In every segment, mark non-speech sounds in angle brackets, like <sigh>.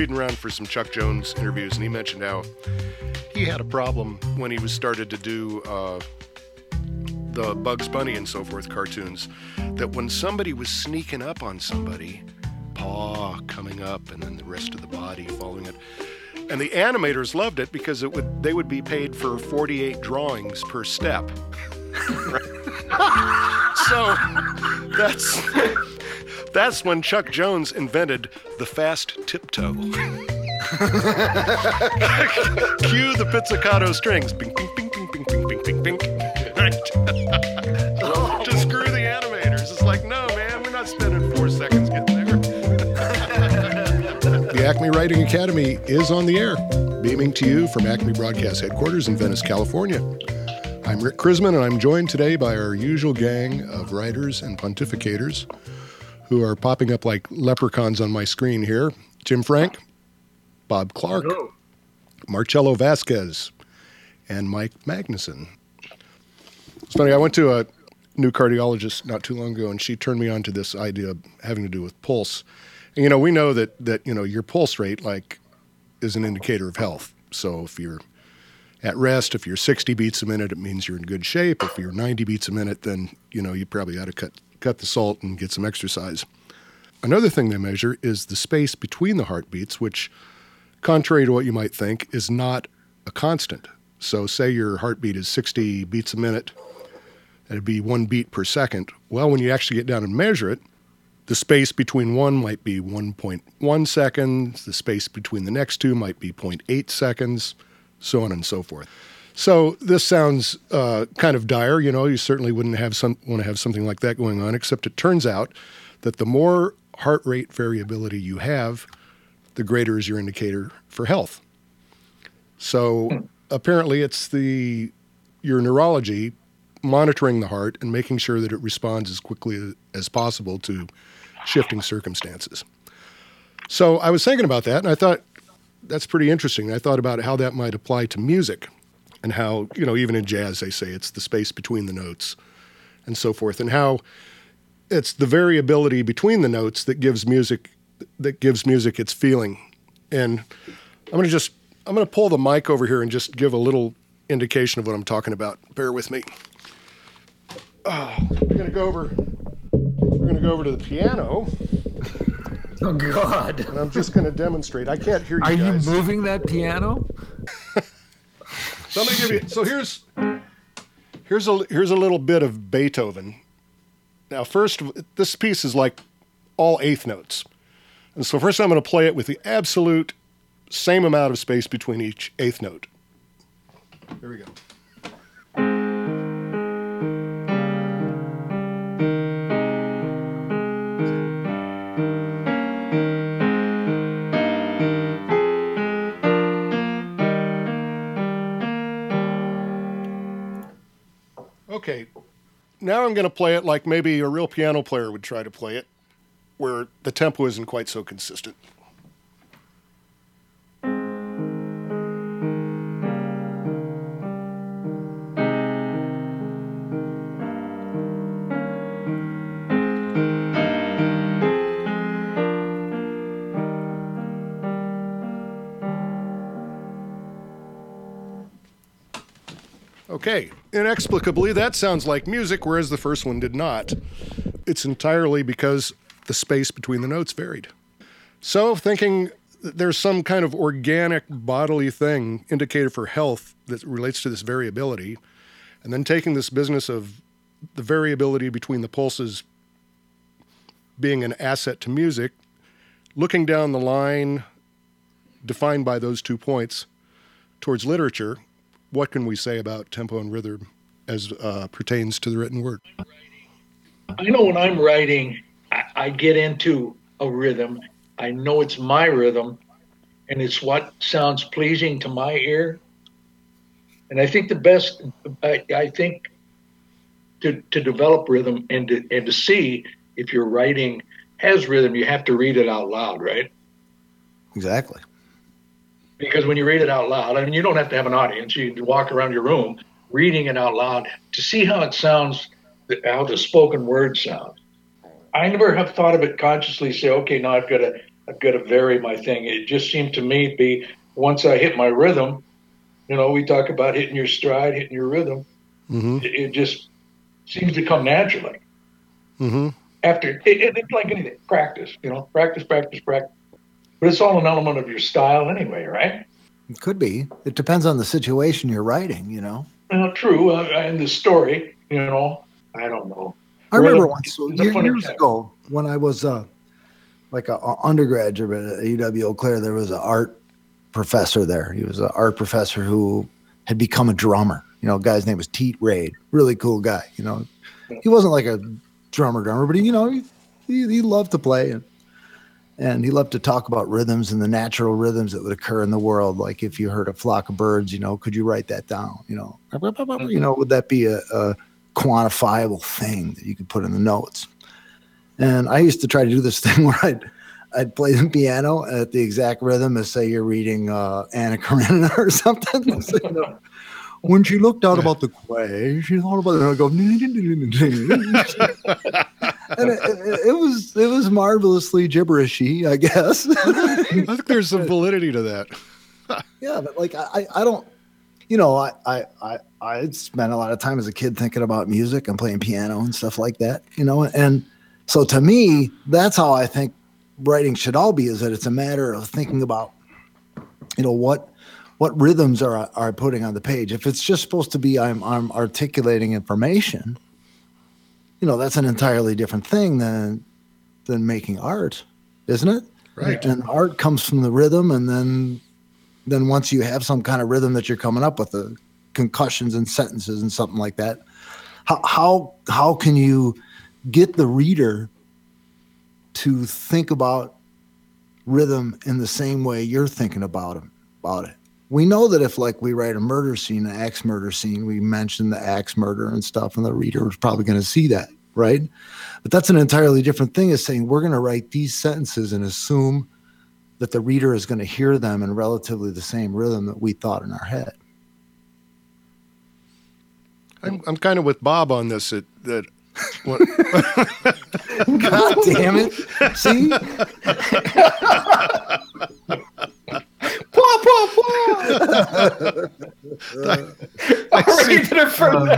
reading around for some Chuck Jones interviews, and he mentioned how he had a problem when he was started to do uh, the Bugs Bunny and so forth cartoons. That when somebody was sneaking up on somebody, paw coming up, and then the rest of the body following it. And the animators loved it because it would they would be paid for 48 drawings per step. <laughs> <laughs> so that's that's when Chuck Jones invented the fast tiptoe. <laughs> Cue the pizzicato strings. Bing, bing, bing, bing, bing, bing, bing, bing, bing. Right. <laughs> to screw the animators. It's like, no, man, we're not spending four seconds getting there. <laughs> The Acme Writing Academy is on the air, beaming to you from Acme Broadcast Headquarters in Venice, California. I'm Rick Krizman, and I'm joined today by our usual gang of writers and pontificators who are popping up like leprechauns on my screen here Jim Frank, Bob Clark, Hello. Marcello Vazquez, and Mike Magnuson. It's funny, I went to a new cardiologist not too long ago, and she turned me on to this idea of having to do with pulse. And, you know, we know that, that, you know, your pulse rate, like, is an indicator of health. So if you're at rest, if you're 60 beats a minute, it means you're in good shape. If you're 90 beats a minute, then, you know, you probably ought to cut, cut the salt and get some exercise. Another thing they measure is the space between the heartbeats, which, contrary to what you might think, is not a constant. So, say your heartbeat is 60 beats a minute, that'd be one beat per second. Well, when you actually get down and measure it, the space between one might be 1.1 seconds, the space between the next two might be 0.8 seconds, so on and so forth. So this sounds uh, kind of dire. You know, you certainly wouldn't have some want to have something like that going on. Except it turns out that the more heart rate variability you have, the greater is your indicator for health. So apparently, it's the your neurology monitoring the heart and making sure that it responds as quickly as possible to shifting circumstances. So I was thinking about that, and I thought that's pretty interesting. I thought about how that might apply to music and how, you know, even in jazz, they say it's the space between the notes and so forth, and how it's the variability between the notes that gives music that gives music its feeling. And I'm going to just I'm going to pull the mic over here and just give a little indication of what I'm talking about. Bear with me. Oh, we're going to go over we're going to go over to the piano, <laughs> Oh God! and I'm just going to demonstrate. I can't hear you guys. Are you moving that piano? <laughs> So I'm gonna give you. So here's here's a here's a little bit of Beethoven. Now, first, this piece is like all eighth notes, and so first I'm going to play it with the absolute same amount of space between each eighth note. Here we go. Okay, now I'm going to play it like maybe a real piano player would try to play it, where the tempo isn't quite so consistent. Okay, inexplicably, that sounds like music, whereas the first one did not. It's entirely because the space between the notes varied. So, thinking there's some kind of organic bodily thing, indicator for health, that relates to this variability, and then taking this business of the variability between the pulses being an asset to music, looking down the line defined by those two points towards literature, what can we say about tempo and rhythm as uh, pertains to the written word? I know when I'm writing, I, I get into a rhythm. I know it's my rhythm, and it's what sounds pleasing to my ear. And I think the best, I, I think, to, to develop rhythm and to, and to see if your writing has rhythm, you have to read it out loud, right? Exactly. Because when you read it out loud, I mean, you don't have to have an audience. You walk around your room reading it out loud to see how it sounds, how the spoken word sounds. I never have thought of it consciously. Say, okay, now I've got to I've got to vary my thing. It just seemed to me to be once I hit my rhythm, you know, we talk about hitting your stride, hitting your rhythm. Mm-hmm. It, it just seems to come naturally Mm-hmm. after it, it, it's like anything practice you know practice practice practice but it's all an element of your style anyway right It could be. It depends on the situation you're writing, you know. well, true uh, and the story you know i don't know I remember once years ago when I was uh, like a, a undergraduate at UW Eau Claire, there was an art professor there. He was an art professor who had become a drummer. You know, guy's name was Teet Raid. Really cool guy. You know, he wasn't like a drummer drummer, but he, you know, he, he, he loved to play and and he loved to talk about rhythms and the natural rhythms that would occur in the world. Like if you heard a flock of birds, you know, could you write that down? You know, you know, would that be a, a quantifiable thing that you could put in the notes? And I used to try to do this <laughs> thing where I'd I'd play the piano at the exact rhythm as say you're reading uh, Anna Karenina <laughs> or something. <laughs> So, you know, when she looked out about the quay, she thought about it. And I go, and it, it, it was it was marvelously gibberishy, I guess. <laughs> I think there's some validity to that. <laughs> yeah, but like I, I don't, you know, I, I, I, I spent a lot of time as a kid thinking about music and playing piano and stuff like that, you know, and so to me, that's how I think writing should all be. Is that it's a matter of thinking about, you know, what what rhythms are are putting on the page. If it's just supposed to be I'm I'm articulating information, you know, that's an entirely different thing than than making art, isn't it? Right. And art comes from the rhythm, and then then once you have some kind of rhythm that you're coming up with, the concussions and sentences and something like that, how how how can you get the reader to think about rhythm in the same way you're thinking about about it? We know that if like we write a murder scene, an axe murder scene, we mention the axe murder and stuff, and the reader is probably going to see that, right? But that's an entirely different thing as saying we're going to write these sentences and assume that the reader is going to hear them in relatively the same rhythm that we thought in our head. I'm, I'm kind of with Bob on this. That that what, <laughs> <laughs> God damn it! See, <laughs> Pwah, pwah, pwah. Already to the front.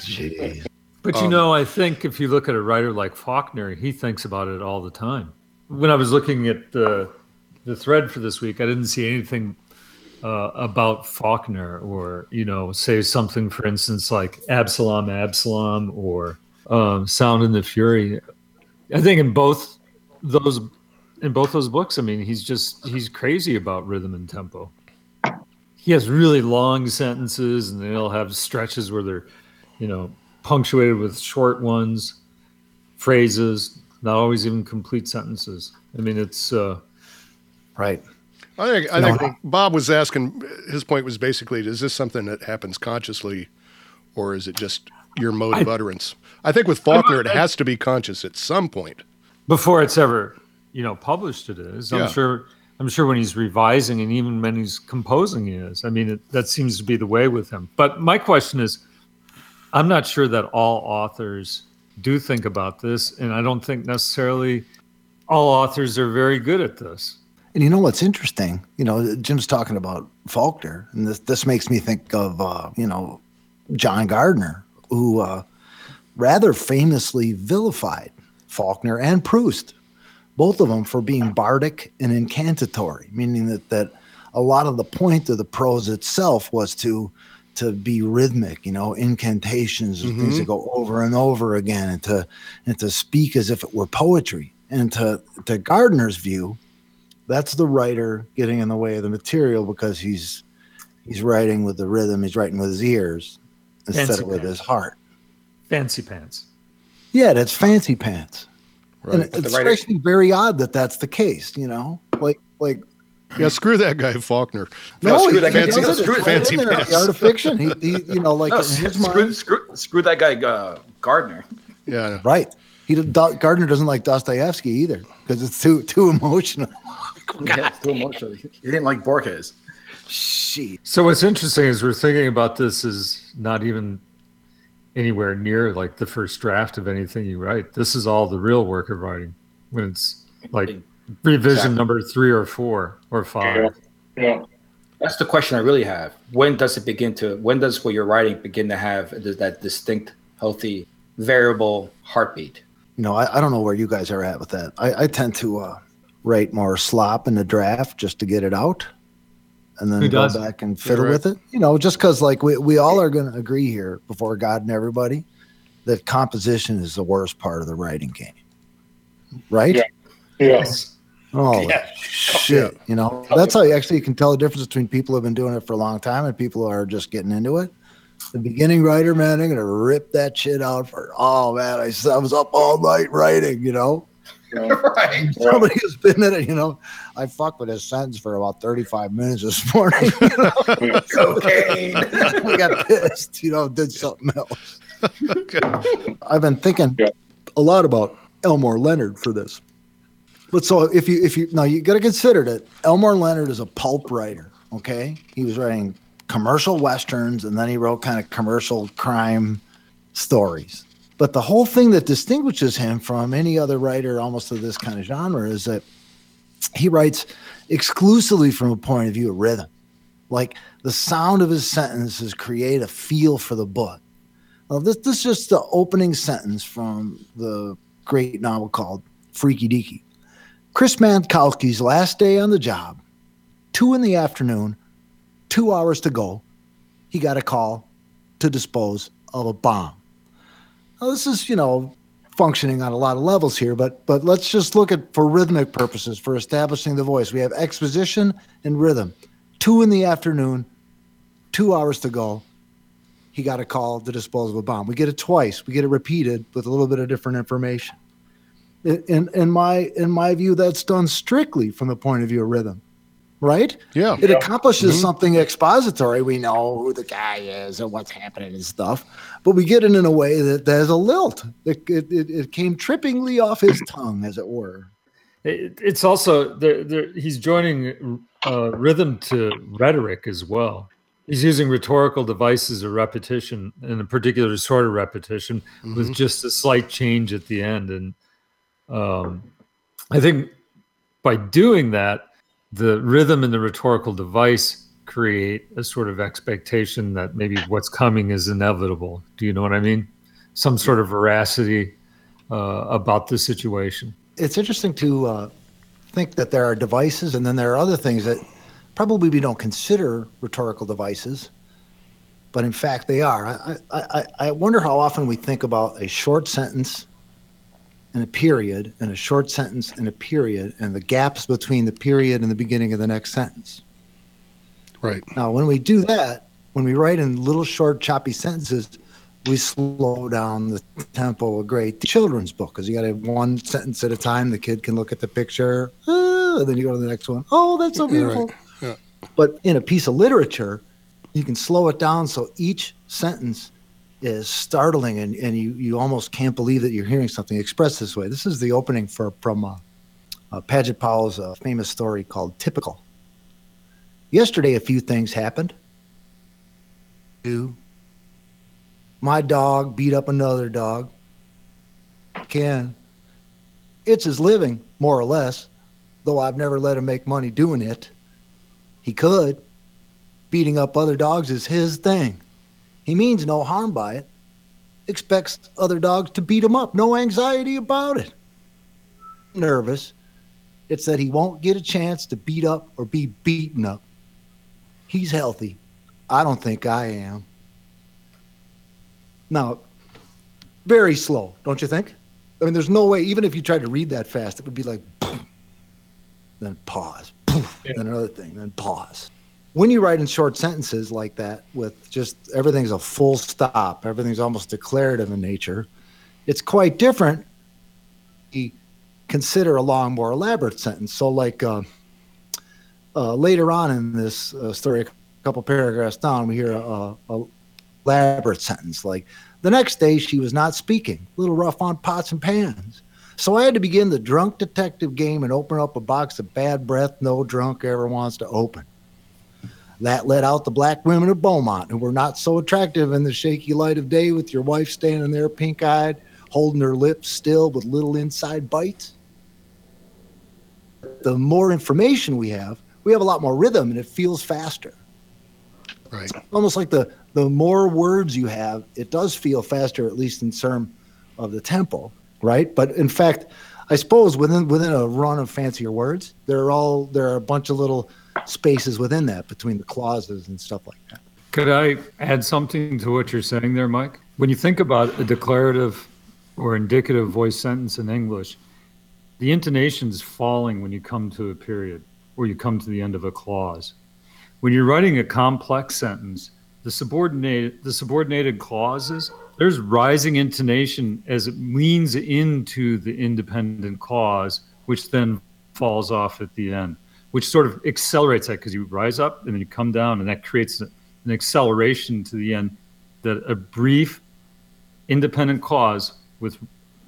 Jeez. But you know, I think if you look at a writer like Faulkner, he thinks about it all the time. When I was looking at the the thread for this week, I didn't see anything uh, about Faulkner, or you know, say something, for instance, like Absalom, Absalom, or um, Sound and the Fury. I think in both those in both those books, I mean, he's just he's crazy about rhythm and tempo. He has really long sentences, and they'll have stretches where they're, you know, punctuated with short ones, phrases, not always even complete sentences. I mean, it's uh, Right. I think I No. think Bob was asking. His point was basically: Is this something that happens consciously, or is it just your mode of utterance? I think with Faulkner, it has to be conscious at some point. before it's ever, you know, published. It is. I'm Yeah. sure. I'm sure when he's revising and even when he's composing, he is. I mean, it, that seems to be the way with him. But my question is, I'm not sure that all authors do think about this, and I don't think necessarily all authors are very good at this. And you know what's interesting? You know, Jim's talking about Faulkner, and this this makes me think of uh, you know John Gardner, who uh, rather famously vilified Faulkner and Proust, both of them for being bardic and incantatory, meaning that that a lot of the point of the prose itself was to to be rhythmic, you know, incantations, and things that mm-hmm. go over and over again, and to and to speak as if it were poetry. And to to Gardner's view, that's the writer getting in the way of the material because he's he's writing with the rhythm, he's writing with his ears instead Fancy of with pants. his heart. Fancy pants. Yeah, that's fancy pants. And Right. it, the it's writer- actually very odd that that's the case, you know? Like like Yeah, screw that guy Faulkner. No, he- screw that he guy. does. Screw- fancy in there, pants. The art of fiction. He, he you know, like No, his screw, mind. screw, screw that guy, uh, Gardner. Yeah, Right. He Gardner doesn't like Dostoevsky either because it's too too emotional. Yeah, <laughs> too emotional. He didn't like Borges. She. So what's interesting is we're thinking about this is not even anywhere near like the first draft of anything you write. This is all the real work of writing when it's like revision exactly. number three or four or five. Yeah. yeah. That's the question I really have. When does it begin to? When does what you're writing begin to have that distinct, healthy, variable heartbeat? You know, I, I don't know where you guys are at with that. I, I tend to uh, write more slop in the draft just to get it out, and then go back and fiddle right. with it. You know, just because like we we all are going to agree here before God and everybody that composition is the worst part of the writing game, right? Yeah. Yes. Oh yeah. shit! You know that's how you actually can tell the difference between people who have been doing it for a long time and people who are just getting into it. The beginning writer, man, they're gonna rip that shit out for. Oh man, I, I was up all night writing. You know, <laughs> right. Somebody who's been in it, you know, I fucked with his sentence for about 35 minutes this morning. <laughs> You know? Cocaine. <laughs> I got pissed, you know, did something else. I've been thinking yeah. a lot about Elmore Leonard for this. But so if you if you now you got to consider that Elmore Leonard is a pulp writer. Okay, he was writing commercial westerns and then he wrote kind of commercial crime stories. But the whole thing that distinguishes him from any other writer almost of this kind of genre is that he writes exclusively from a point of view of rhythm. Like the sound of his sentences create a feel for the book. Well, this, this is just the opening sentence from the great novel called Freaky Deaky. Chris Mankowski's last day on the job, two in the afternoon, two hours to go, he got a call to dispose of a bomb. Now, this is, you know, functioning on a lot of levels here, but but let's just look at for rhythmic purposes for establishing the voice. We have exposition and rhythm. Two in the afternoon, two hours to go. He got a call to dispose of a bomb. We get it twice. We get it repeated with a little bit of different information in in my in my view, that's done strictly from the point of view of rhythm, right? Yeah, it yeah. accomplishes mm-hmm. something expository. We know who the guy is and what's happening and stuff, but we get it in a way that there's a lilt. It it, it, it came trippingly off his tongue, as it were. It, it's also the, the, he's joining uh, rhythm to rhetoric as well. He's using rhetorical devices of repetition and a particular sort of repetition mm-hmm. with just a slight change at the end. And um, I think by doing that, the rhythm and the rhetorical device create a sort of expectation that maybe what's coming is inevitable. Do you know what I mean? Some sort of veracity uh, about the situation. It's interesting to uh, think that there are devices, and then there are other things that probably we don't consider rhetorical devices, but in fact they are. I, I, I wonder how often we think about a short sentence and a period and a short sentence and a period and the gaps between the period and the beginning of the next sentence. Right. Now, when we do that, when we write in little short choppy sentences, we slow down the tempo a great children's book because you got to have one sentence at a time. The kid can look at the picture, ah, and then you go to the next one. Oh, that's so beautiful. Right. Yeah. But in a piece of literature, you can slow it down so each sentence is startling and, and you, you almost can't believe that you're hearing something expressed this way. This is the opening for from uh, uh, Padgett Powell's uh, famous story called Typical. Yesterday, a few things happened. Two, my dog beat up another dog. Ken, it's his living, more or less, though I've never let him make money doing it. He could. Beating up other dogs is his thing. He means no harm by it. Expects other dogs to beat him up. No anxiety about it. Nervous. It's that he won't get a chance to beat up or be beaten up. He's healthy. I don't think I am. Now, very slow, don't you think? I mean, there's no way, even if you tried to read that fast, it would be like, then pause, yeah. then another thing, then pause when you write in short sentences like that with just everything's a full stop everything's almost declarative in nature it's quite different you consider a long more elaborate sentence so like uh, uh, later on in this uh, story a couple paragraphs down we hear a, a elaborate sentence like the next day she was not speaking a little rough on pots and pans so I had to begin the drunk detective game and open up a box of bad breath no drunk ever wants to open. That let out the black women of Beaumont, who were not so attractive in the shaky light of day, with your wife standing there pink eyed, holding her lips still with little inside bites. the more information we have, we have a lot more rhythm and it feels faster. Right. Almost like the the more words you have, it does feel faster, at least in terms of the tempo, right? But in fact, I suppose within within a run of fancier words, there are all there are a bunch of little spaces within that between the clauses and stuff like that. Could I add something to what you're saying there, Mike? When you think about a declarative or indicative voice sentence in English, the intonation is falling when you come to a period or you come to the end of a clause. When you're writing a complex sentence, the subordinated the subordinated clauses, there's rising intonation as it leans into the independent clause, which then falls off at the end, which sort of accelerates that because you rise up and then you come down, and that creates an acceleration to the end. That a brief independent clause with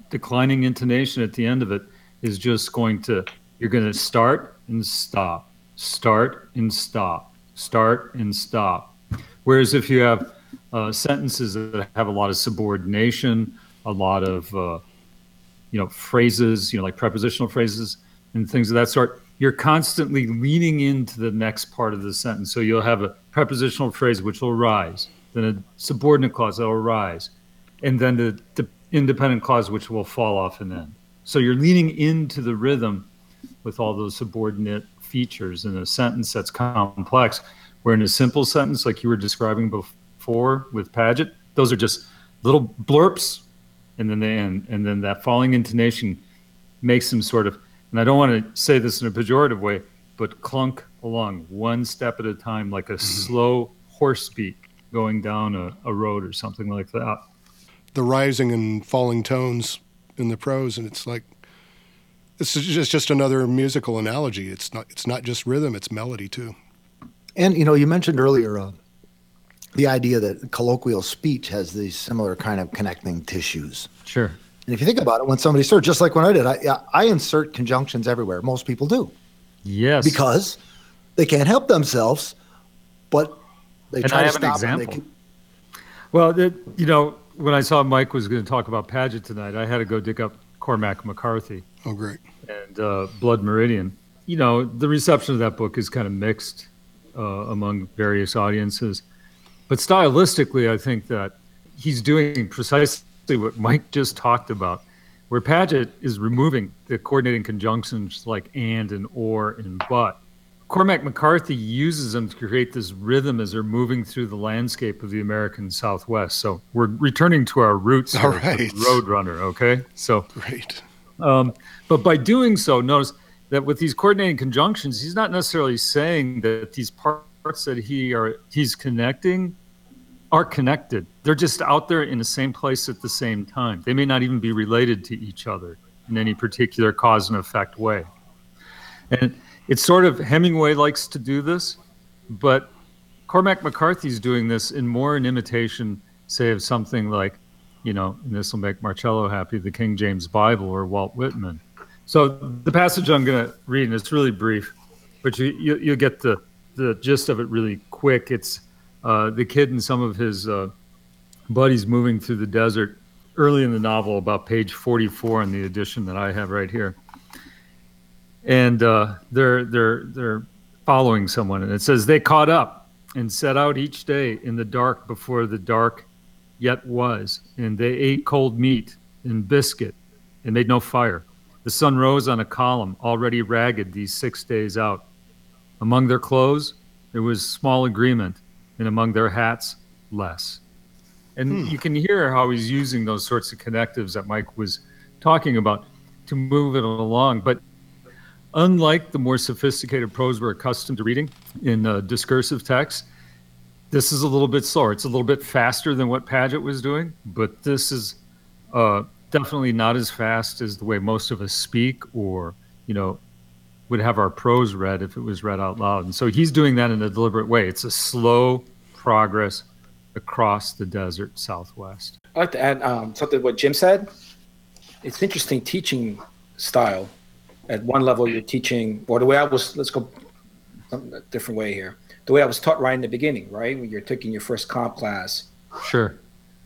declining intonation at the end of it is just going to you're going to start and stop, start and stop, start and stop. Whereas if you have uh, sentences that have a lot of subordination, a lot of uh, you know phrases, you know like prepositional phrases and things of that sort, you're constantly leaning into the next part of the sentence. So you'll have a prepositional phrase which will rise, then a subordinate clause that will rise, and then the, the independent clause which will fall off and end. So you're leaning into the rhythm with all those subordinate features in a sentence that's complex. Where in a simple sentence, like you were describing before with Padgett, those are just little blurps, and then they end, and then that falling intonation makes them sort of. And I don't want to say this in a pejorative way, but clunk along one step at a time, like a mm-hmm. slow horse beat going down a, a road or something like that. The rising and falling tones in the prose, and it's like it's just just another musical analogy. It's not it's not just rhythm; it's melody too. And you know, you mentioned earlier uh, the idea that colloquial speech has these similar kind of connecting tissues. Sure. And if you think about it, when somebody starts, just like when I did, I I insert conjunctions everywhere. Most people do. Yes. Because they can't help themselves, but they and try I to stop. An example. Well, it, you know, when I saw Mike was going to talk about Padgett tonight, I had to go dig up Cormac McCarthy. Oh, great. And uh, Blood Meridian. You know, the reception of that book is kind of mixed uh, among various audiences. But stylistically, I think that he's doing precisely what Mike just talked about, where Padgett is removing the coordinating conjunctions like and and or and but. Cormac McCarthy uses them to create this rhythm as they're moving through the landscape of the American Southwest. So we're returning to our roots, All right. Roadrunner. Okay, so great. Um, but by doing so, notice that with these coordinating conjunctions, he's not necessarily saying that these parts that he are he's connecting are connected. They're just out there in the same place at the same time. They may not even be related to each other in any particular cause and effect way. And it's sort of Hemingway likes to do this, but Cormac McCarthy's doing this in more an imitation, say, of something like, you know, and this will make Marcello happy, the King James Bible or Walt Whitman. So the passage I'm going to read, and it's really brief, but you, you you get the the gist of it really quick. It's uh, the kid and some of his uh, buddies moving through the desert early in the novel, about page 44 in the edition that I have right here, and uh, they're they're they're following someone, and it says they caught up and set out each day in the dark before the dark yet was, and they ate cold meat and biscuit and made no fire. The sun rose on a column, already ragged these six days out. Among their clothes, there was small agreement, and among their hats, less. And hmm. you can hear how he's using those sorts of connectives that Mike was talking about to move it along. But unlike the more sophisticated prose we're accustomed to reading in uh, discursive text, this is a little bit slower. It's a little bit faster than what Padgett was doing, but this is uh, definitely not as fast as the way most of us speak or you know would have our prose read if it was read out loud. And so he's doing that in a deliberate way. It's a slow progress across the desert southwest. I'd like to add um, something what jim said. It's interesting teaching style. At one level you're teaching or the way i was let's go a different way here. The way i was taught right in the beginning right? When you're taking your first comp class. Sure.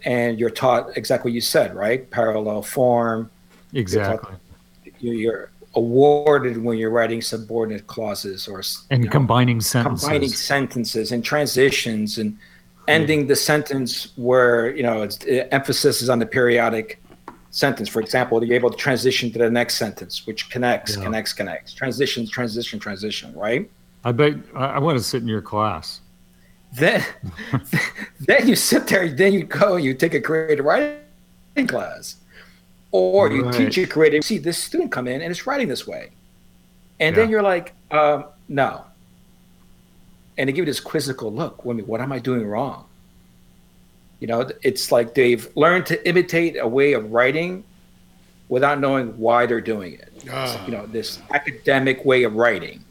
And you're taught exactly what you said, right? Parallel form. Exactly. You're, you're awarded when you're writing subordinate clauses or and you know, combining sentences. combining sentences and transitions and ending the sentence where you know it's, the emphasis is on the periodic sentence. For example, you're able to transition to the next sentence, which connects, Yeah. connects, connects, transitions transition, transition. Right? I bet I, I want to sit in your class. Then, <laughs> then you sit there. Then you go. You take a creative writing class, or you Right. teach a creative. See this student come in and it's writing this way, and then you're like, um, no. And they give you this quizzical look. A minute, what am I doing wrong? You know, it's like they've learned to imitate a way of writing without knowing why they're doing it. It's, you know, this academic way of writing.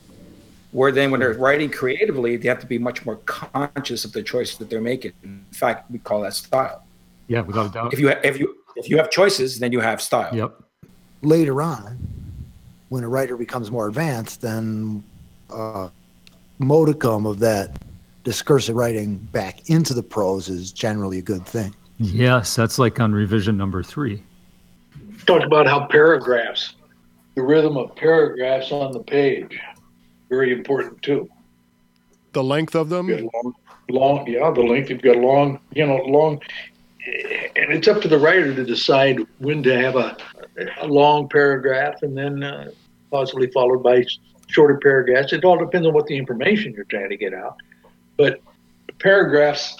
Where then, when they're writing creatively, they have to be much more conscious of the choices that they're making. In fact, we call that style. Yeah, without a doubt. If you if you if you have choices, then you have style. Yep. later on, when a writer becomes more advanced, then uh, modicum of that discursive writing back into the prose is generally a good thing. Yes, that's like on revision number three. Talk about how paragraphs, the rhythm of paragraphs on the page, very important too. The length of them. Long, long, yeah, the length. You've got long, you know, long, and it's up to the writer to decide when to have a, a long paragraph and then uh, possibly followed by shorter paragraphs. It all depends on what the information you're trying to get out. But paragraphs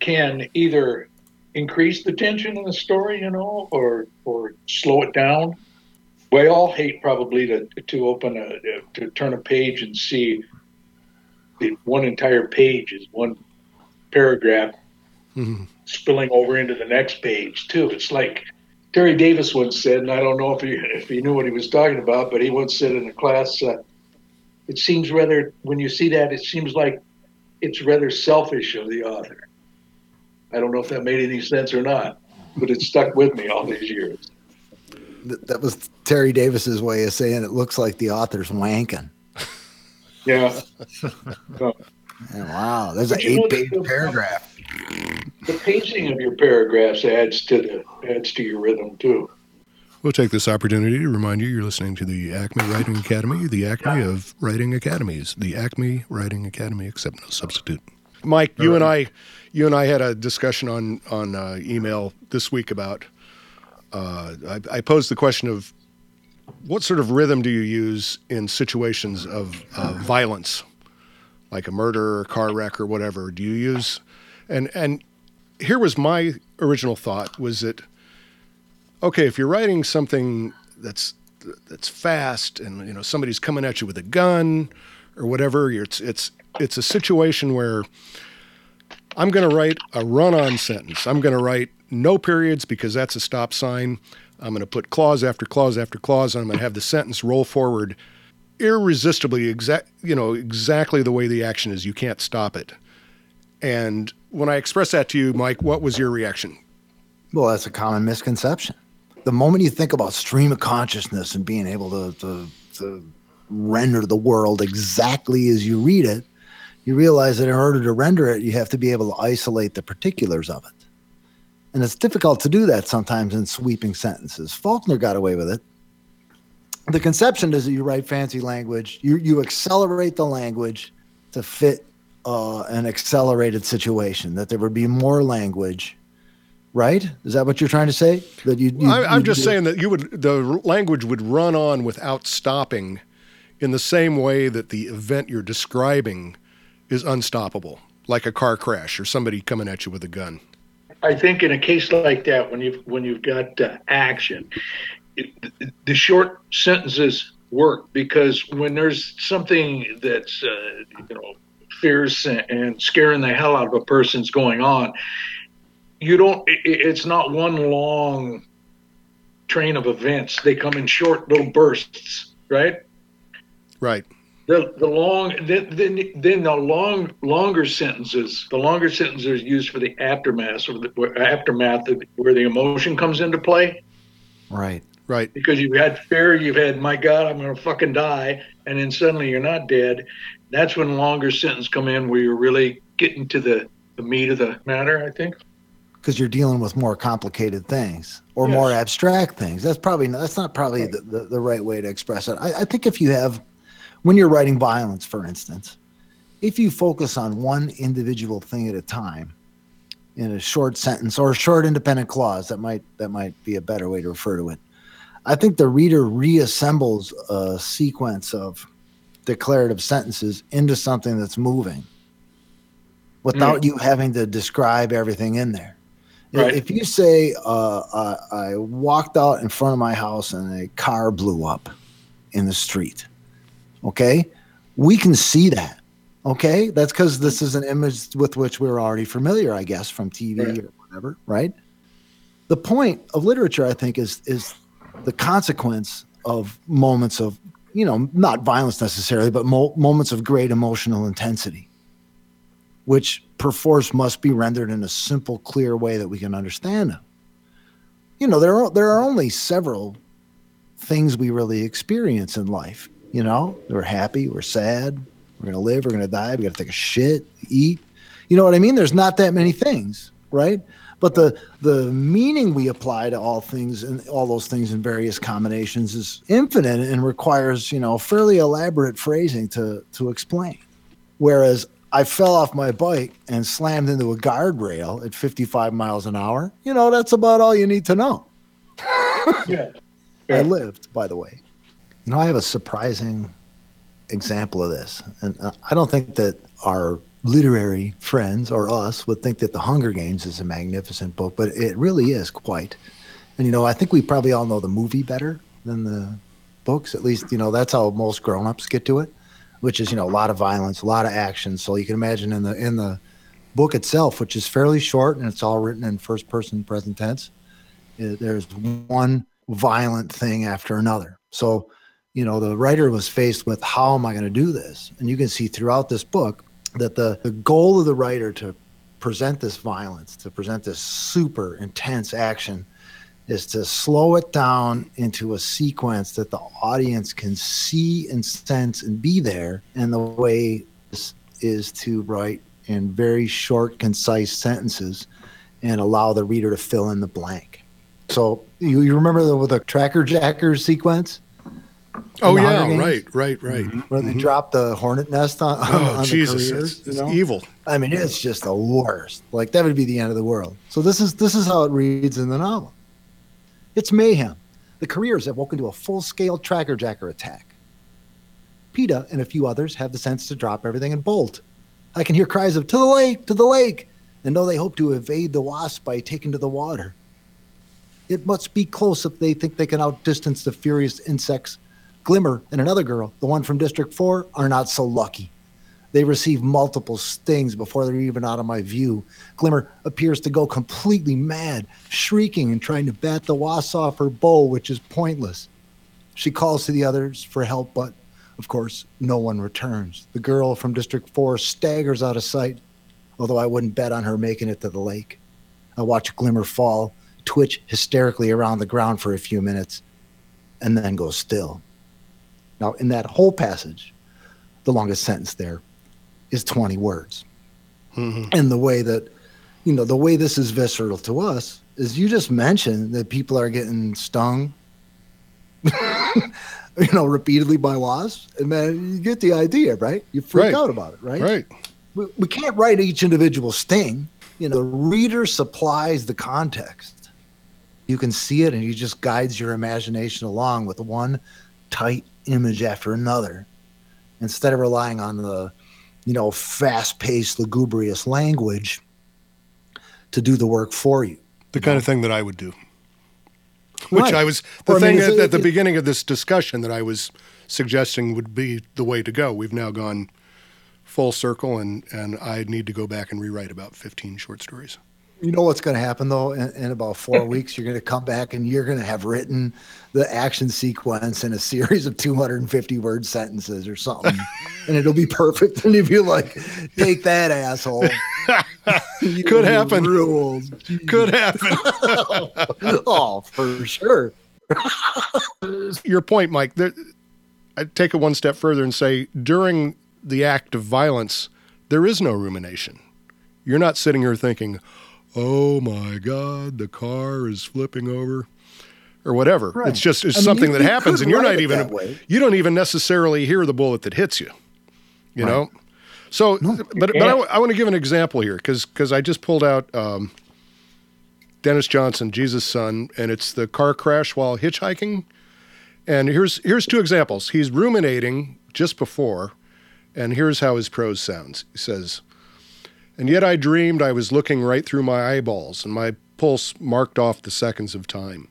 can either increase the tension in the story, you know, or or slow it down. We all hate probably to to open a to turn a page and see one entire page is one paragraph Mhm. spilling over into the next page too. It's like Terry Davis once said, and I don't know if he if he knew what he was talking about, but he once said in a class, uh, it seems rather when you see that, it seems like it's rather selfish of the author. I don't know if that made any sense or not, but it stuck with me all these years. That was Terry Davis's way of saying it looks like the author's wanking. Yeah. <laughs> And wow, there's an But you know, eight-page paragraph. The pacing of your paragraphs adds to the adds to your rhythm too. We'll take this opportunity to remind you you're listening to the Acme Writing Academy, the Acme of Writing Academies, the Acme Writing Academy, except no substitute. Mike, you and I, you and I had a discussion on on uh, email this week about. Uh, I, I posed the question of what sort of rhythm do you use in situations of uh, violence, like a murder or car wreck or whatever? Do you use, and and here was my original thought was that okay, if you're writing something that's that's fast and you know somebody's coming at you with a gun or whatever, it's it's it's a situation where I'm going to write a run-on sentence. I'm going to write no periods because that's a stop sign. I'm going to put clause after clause after clause, and I'm going to have the sentence roll forward irresistibly, exact you know exactly the way the action is. You can't stop it. And when I expressed that to you, Mike, what was your reaction? Well, that's a common misconception. The moment you think about stream of consciousness and being able to, to, to render the world exactly as you read it, you realize that in order to render it, you have to be able to isolate the particulars of it. And it's difficult to do that sometimes in sweeping sentences. Faulkner got away with it. The conception is that you write fancy language, you, you accelerate the language to fit uh, an accelerated situation, that there would be more language right? Is that what you're trying to say? That you? you I, I'm just you- saying that you would the language would run on without stopping, in the same way that the event you're describing is unstoppable, like a car crash or somebody coming at you with a gun. I think in a case like that, when you've when you've got uh, action, it, the short sentences work because when there's something that's uh, you know fierce and, and scaring the hell out of a person's going on, you don't. It, it's not one long train of events. They come in short little bursts, right? Right. The the long then then, then the long longer sentences the longer sentences are used for the aftermath or the aftermath of where the emotion comes into play right. Right. because you've had fear you've had my God I'm gonna fucking die and then suddenly you're not dead that's when longer sentences come in where you're really getting to the the meat of the matter I think because you're dealing with more complicated things or Yes. more abstract things. That's probably that's not probably the, the, the right way to express it. I, I think if you have when you're writing violence, for instance, if you focus on one individual thing at a time in a short sentence or a short independent clause, that might that might be a better way to refer to it. I think the reader reassembles a sequence of declarative sentences into something that's moving without you having to describe everything in there. Right. If you say, uh, uh, I walked out in front of my house and a car blew up in the street, okay, we can see that. Okay, that's because this is an image with which we're already familiar, I guess, from TV or whatever, right? The point of literature, I think, is is the consequence of moments of, you know, not violence necessarily, but mo- moments of great emotional intensity, which perforce must be rendered in a simple, clear way that we can understand them. You know, there are there are only several things we really experience in life. You know, we're happy, we're sad, we're gonna live, we're gonna die, we gotta take a shit, eat. You know what I mean? There's not that many things, right? But the the meaning we apply to all things and all those things in various combinations is infinite and requires, you know, fairly elaborate phrasing to to explain. Whereas I fell off my bike and slammed into a guardrail at 55 miles an hour. You know, that's about all you need to know. <laughs> Yeah. I lived, by the way. You know, I have a surprising example of this. And uh, I don't think that our literary friends or us would think that The Hunger Games is a magnificent book, but it really is quite. And, you know, I think we probably all know the movie better than the books. At least, you know, that's how most grown ups get to it, which is, you know, a lot of violence, a lot of action. So you can imagine in the, in the, book itself, which is fairly short and it's all written in first person present tense, uh, there's one violent thing after another. So, you know, the writer was faced with how am I going to do this? And you can see throughout this book that the, the goal of the writer to present this violence, to present this super intense action, is to slow it down into a sequence that the audience can see and sense and be there. And the way is to write in very short, concise sentences and allow the reader to fill in the blank. So you, you remember the, the tracker jacker sequence Oh yeah, Games? right, right, right. Mm-hmm. where they mm-hmm. drop the hornet nest on, on, Oh on Jesus, the it's, careers? it's you know? evil. I mean, it's just the worst. Like that would be the end of the world. So this is this is how it reads in the novel. It's mayhem. The careers have woken to a full-scale tracker jacker attack. Peeta and a few others have the sense to drop everything and bolt. I can hear cries of "To the lake! To the lake!" and know they hope to evade the wasp by taking to the water. It must be close if they think they can outdistance the furious insects. Glimmer and another girl, the one from District 4, are not so lucky. They receive multiple stings before they're even out of my view. Glimmer appears to go completely mad, shrieking and trying to bat the wasps off her bow, which is pointless. She calls to the others for help, but of course, no one returns. The girl from District 4 staggers out of sight, although I wouldn't bet on her making it to the lake. I watch Glimmer fall, twitch hysterically around the ground for a few minutes, and then go still. Now, in that whole passage, the longest sentence there is 20 words. Mm-hmm. And the way that, you know, the way this is visceral to us is you just mentioned that people are getting stung, <laughs> you know, repeatedly by wasps. And man, you get the idea, right? You freak Right. out about it, right? Right. we, we can't write each individual sting. You know, the reader supplies the context. You can see it, and he just guides your imagination along with one tight image after another, instead of relying on the, you know, fast-paced, lugubrious language to do the work for you. The kind of thing that I would do. Which Right. I was the Or, I mean, thing at, at the beginning of this discussion that I was suggesting would be the way to go. We've now gone full circle, and and I need to go back and rewrite about fifteen short stories. You know what's going to happen though? In, in about four <laughs> weeks, you're going to come back and you're going to have written the action sequence in a series of 250 word sentences or something, <laughs> and it'll be perfect. And you'll be like, "Take that, asshole." <laughs> You Could happen. Rules. Could happen. oh, for sure. Your point, Mike. There, I'd take it one step further and say during the act of violence, there is no rumination. You're not sitting here thinking, oh my God, the car is flipping over, or whatever. Right. It's just it's I mean, something you- that you happens, and you're not even, you don't even necessarily hear the bullet that hits you. You Right. know. So, but but I, can't. want to give an example here because I just pulled out um, Denis Johnson, Jesus' son, and it's the car crash while hitchhiking. And here's here's two examples. He's ruminating just before, and here's how his prose sounds. He says, "And yet I dreamed I was looking right through my eyeballs, and my pulse marked off the seconds of time.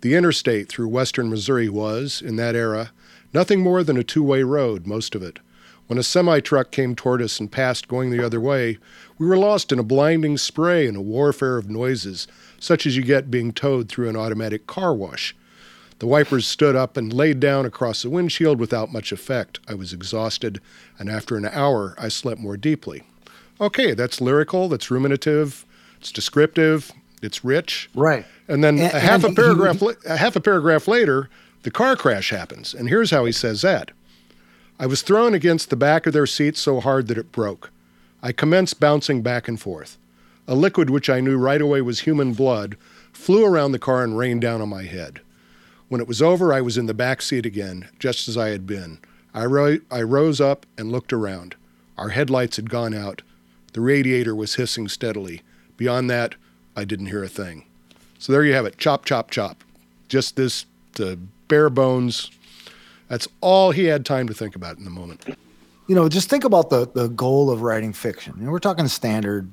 The interstate through western Missouri was, in that era, nothing more than a two-way road, most of it. When a semi truck came toward us and passed going the other way, we were lost in a blinding spray and a warfare of noises, such as you get being towed through an automatic car wash. The wipers stood up and laid down across the windshield without much effect. I was exhausted, and after an hour, I slept more deeply. Okay, that's lyrical, that's ruminative, it's descriptive, it's rich. Right. And then And- a half a and he- paragraph, a half a paragraph later, the car crash happens, and here's how he says that: "I was thrown against the back of their seat so hard that it broke. I commenced bouncing back and forth. A liquid which I knew right away was human blood flew around the car and rained down on my head. When it was over, I was in the back seat again, just as I had been. I, ro- I rose up and looked around. Our headlights had gone out. The radiator was hissing steadily. Beyond that, I didn't hear a thing. So there you have it. Chop, chop, chop. Just this, the bare bones. That's all he had time to think about in the moment. you know, just think about the the goal of writing fiction. You know, we're talking standard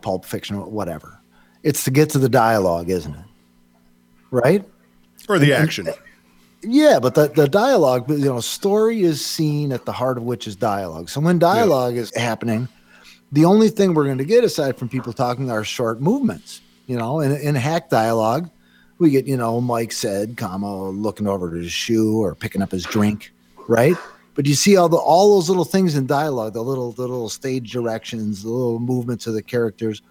pulp fiction, whatever. It's to get to the dialogue, isn't it? Right? Or the action. Yeah, but the, the dialogue, you know, story is seen at the heart of which is dialogue. So when dialogue is happening, the only thing we're going to get aside from people talking are short movements. You know, in, in hack dialogue, we get, you know, Mike said, comma, looking over to his shoe or picking up his drink, right? But you see all the all those little things in dialogue, the little the little stage directions, the little movements of the characters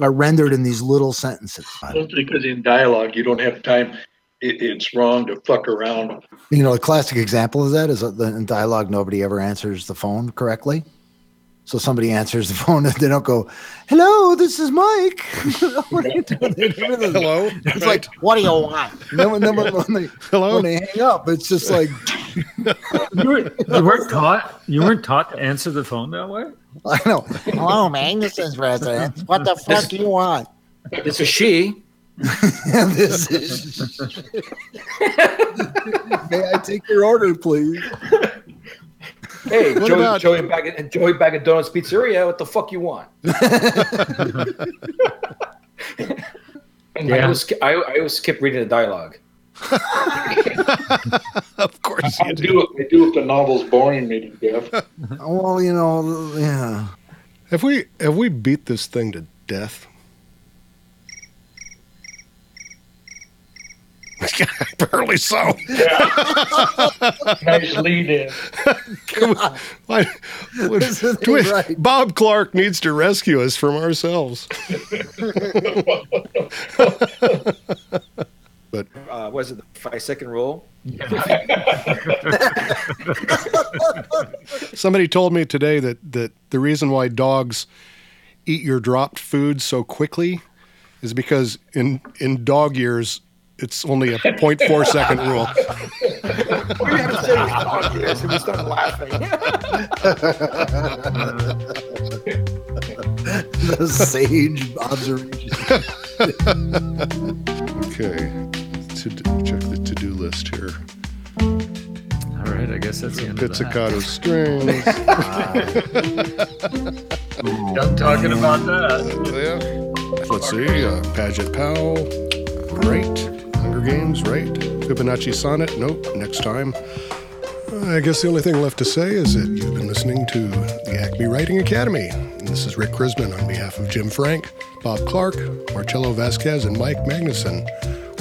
are rendered in these little sentences. Mostly because in dialogue, you don't have time. It, it's wrong to fuck around. You know, a classic example of that is uh, that in dialogue, nobody ever answers the phone correctly. So somebody answers the <laughs> phone and they don't go, "Hello, this is Mike." <laughs> what are you doing? <laughs> Hello? It's like, "What do you want?" And then when, then when, when they, Hello? when they hang up, it's just like, You, were, you weren't taught. You weren't taught to answer the phone that way. I know. Hello, Magnuson's resident. What the fuck do you want? It's a she. This is. May I take your order, please? Hey, What Joey, about- Joey back at Joey back at Donuts Pizzeria. What the fuck you want? <laughs> I, always, I, I always skip reading the dialogue. <laughs> Of course I you do. do. I do if the novel's boring me to death. Well, you know, yeah. Have we have we beat this thing to death? <laughs> Apparently so. nice lead in. Why- what- This we- right. Bob Clark needs to rescue us from ourselves. <laughs> but Uh, what is it? The five second rule. <laughs> somebody told me today that, that the reason why dogs eat your dropped food so quickly is because in in dog years it's only a 0.4 second rule. We haven't said it's dog years, and we start laughing. The sage observation. Okay. To check the to-do list here. All right, I guess that's the end of that. Pizzicato strings. <laughs> Done talking about that. yeah. Let's see. Uh, Padgett Powell. Right. Hunger Games. Right. Fibonacci Sonnet. Nope. Next time. I guess the only thing left to say is that you've been listening to the Acme Writing Academy. And this is Rick Krizman on behalf of Jim Frank, Bob Clark, Marcello Vazquez, and Mike Magnuson,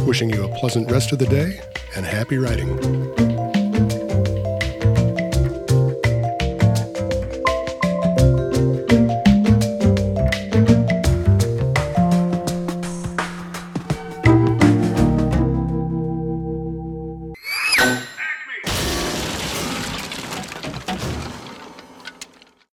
wishing you a pleasant rest of the day and happy writing.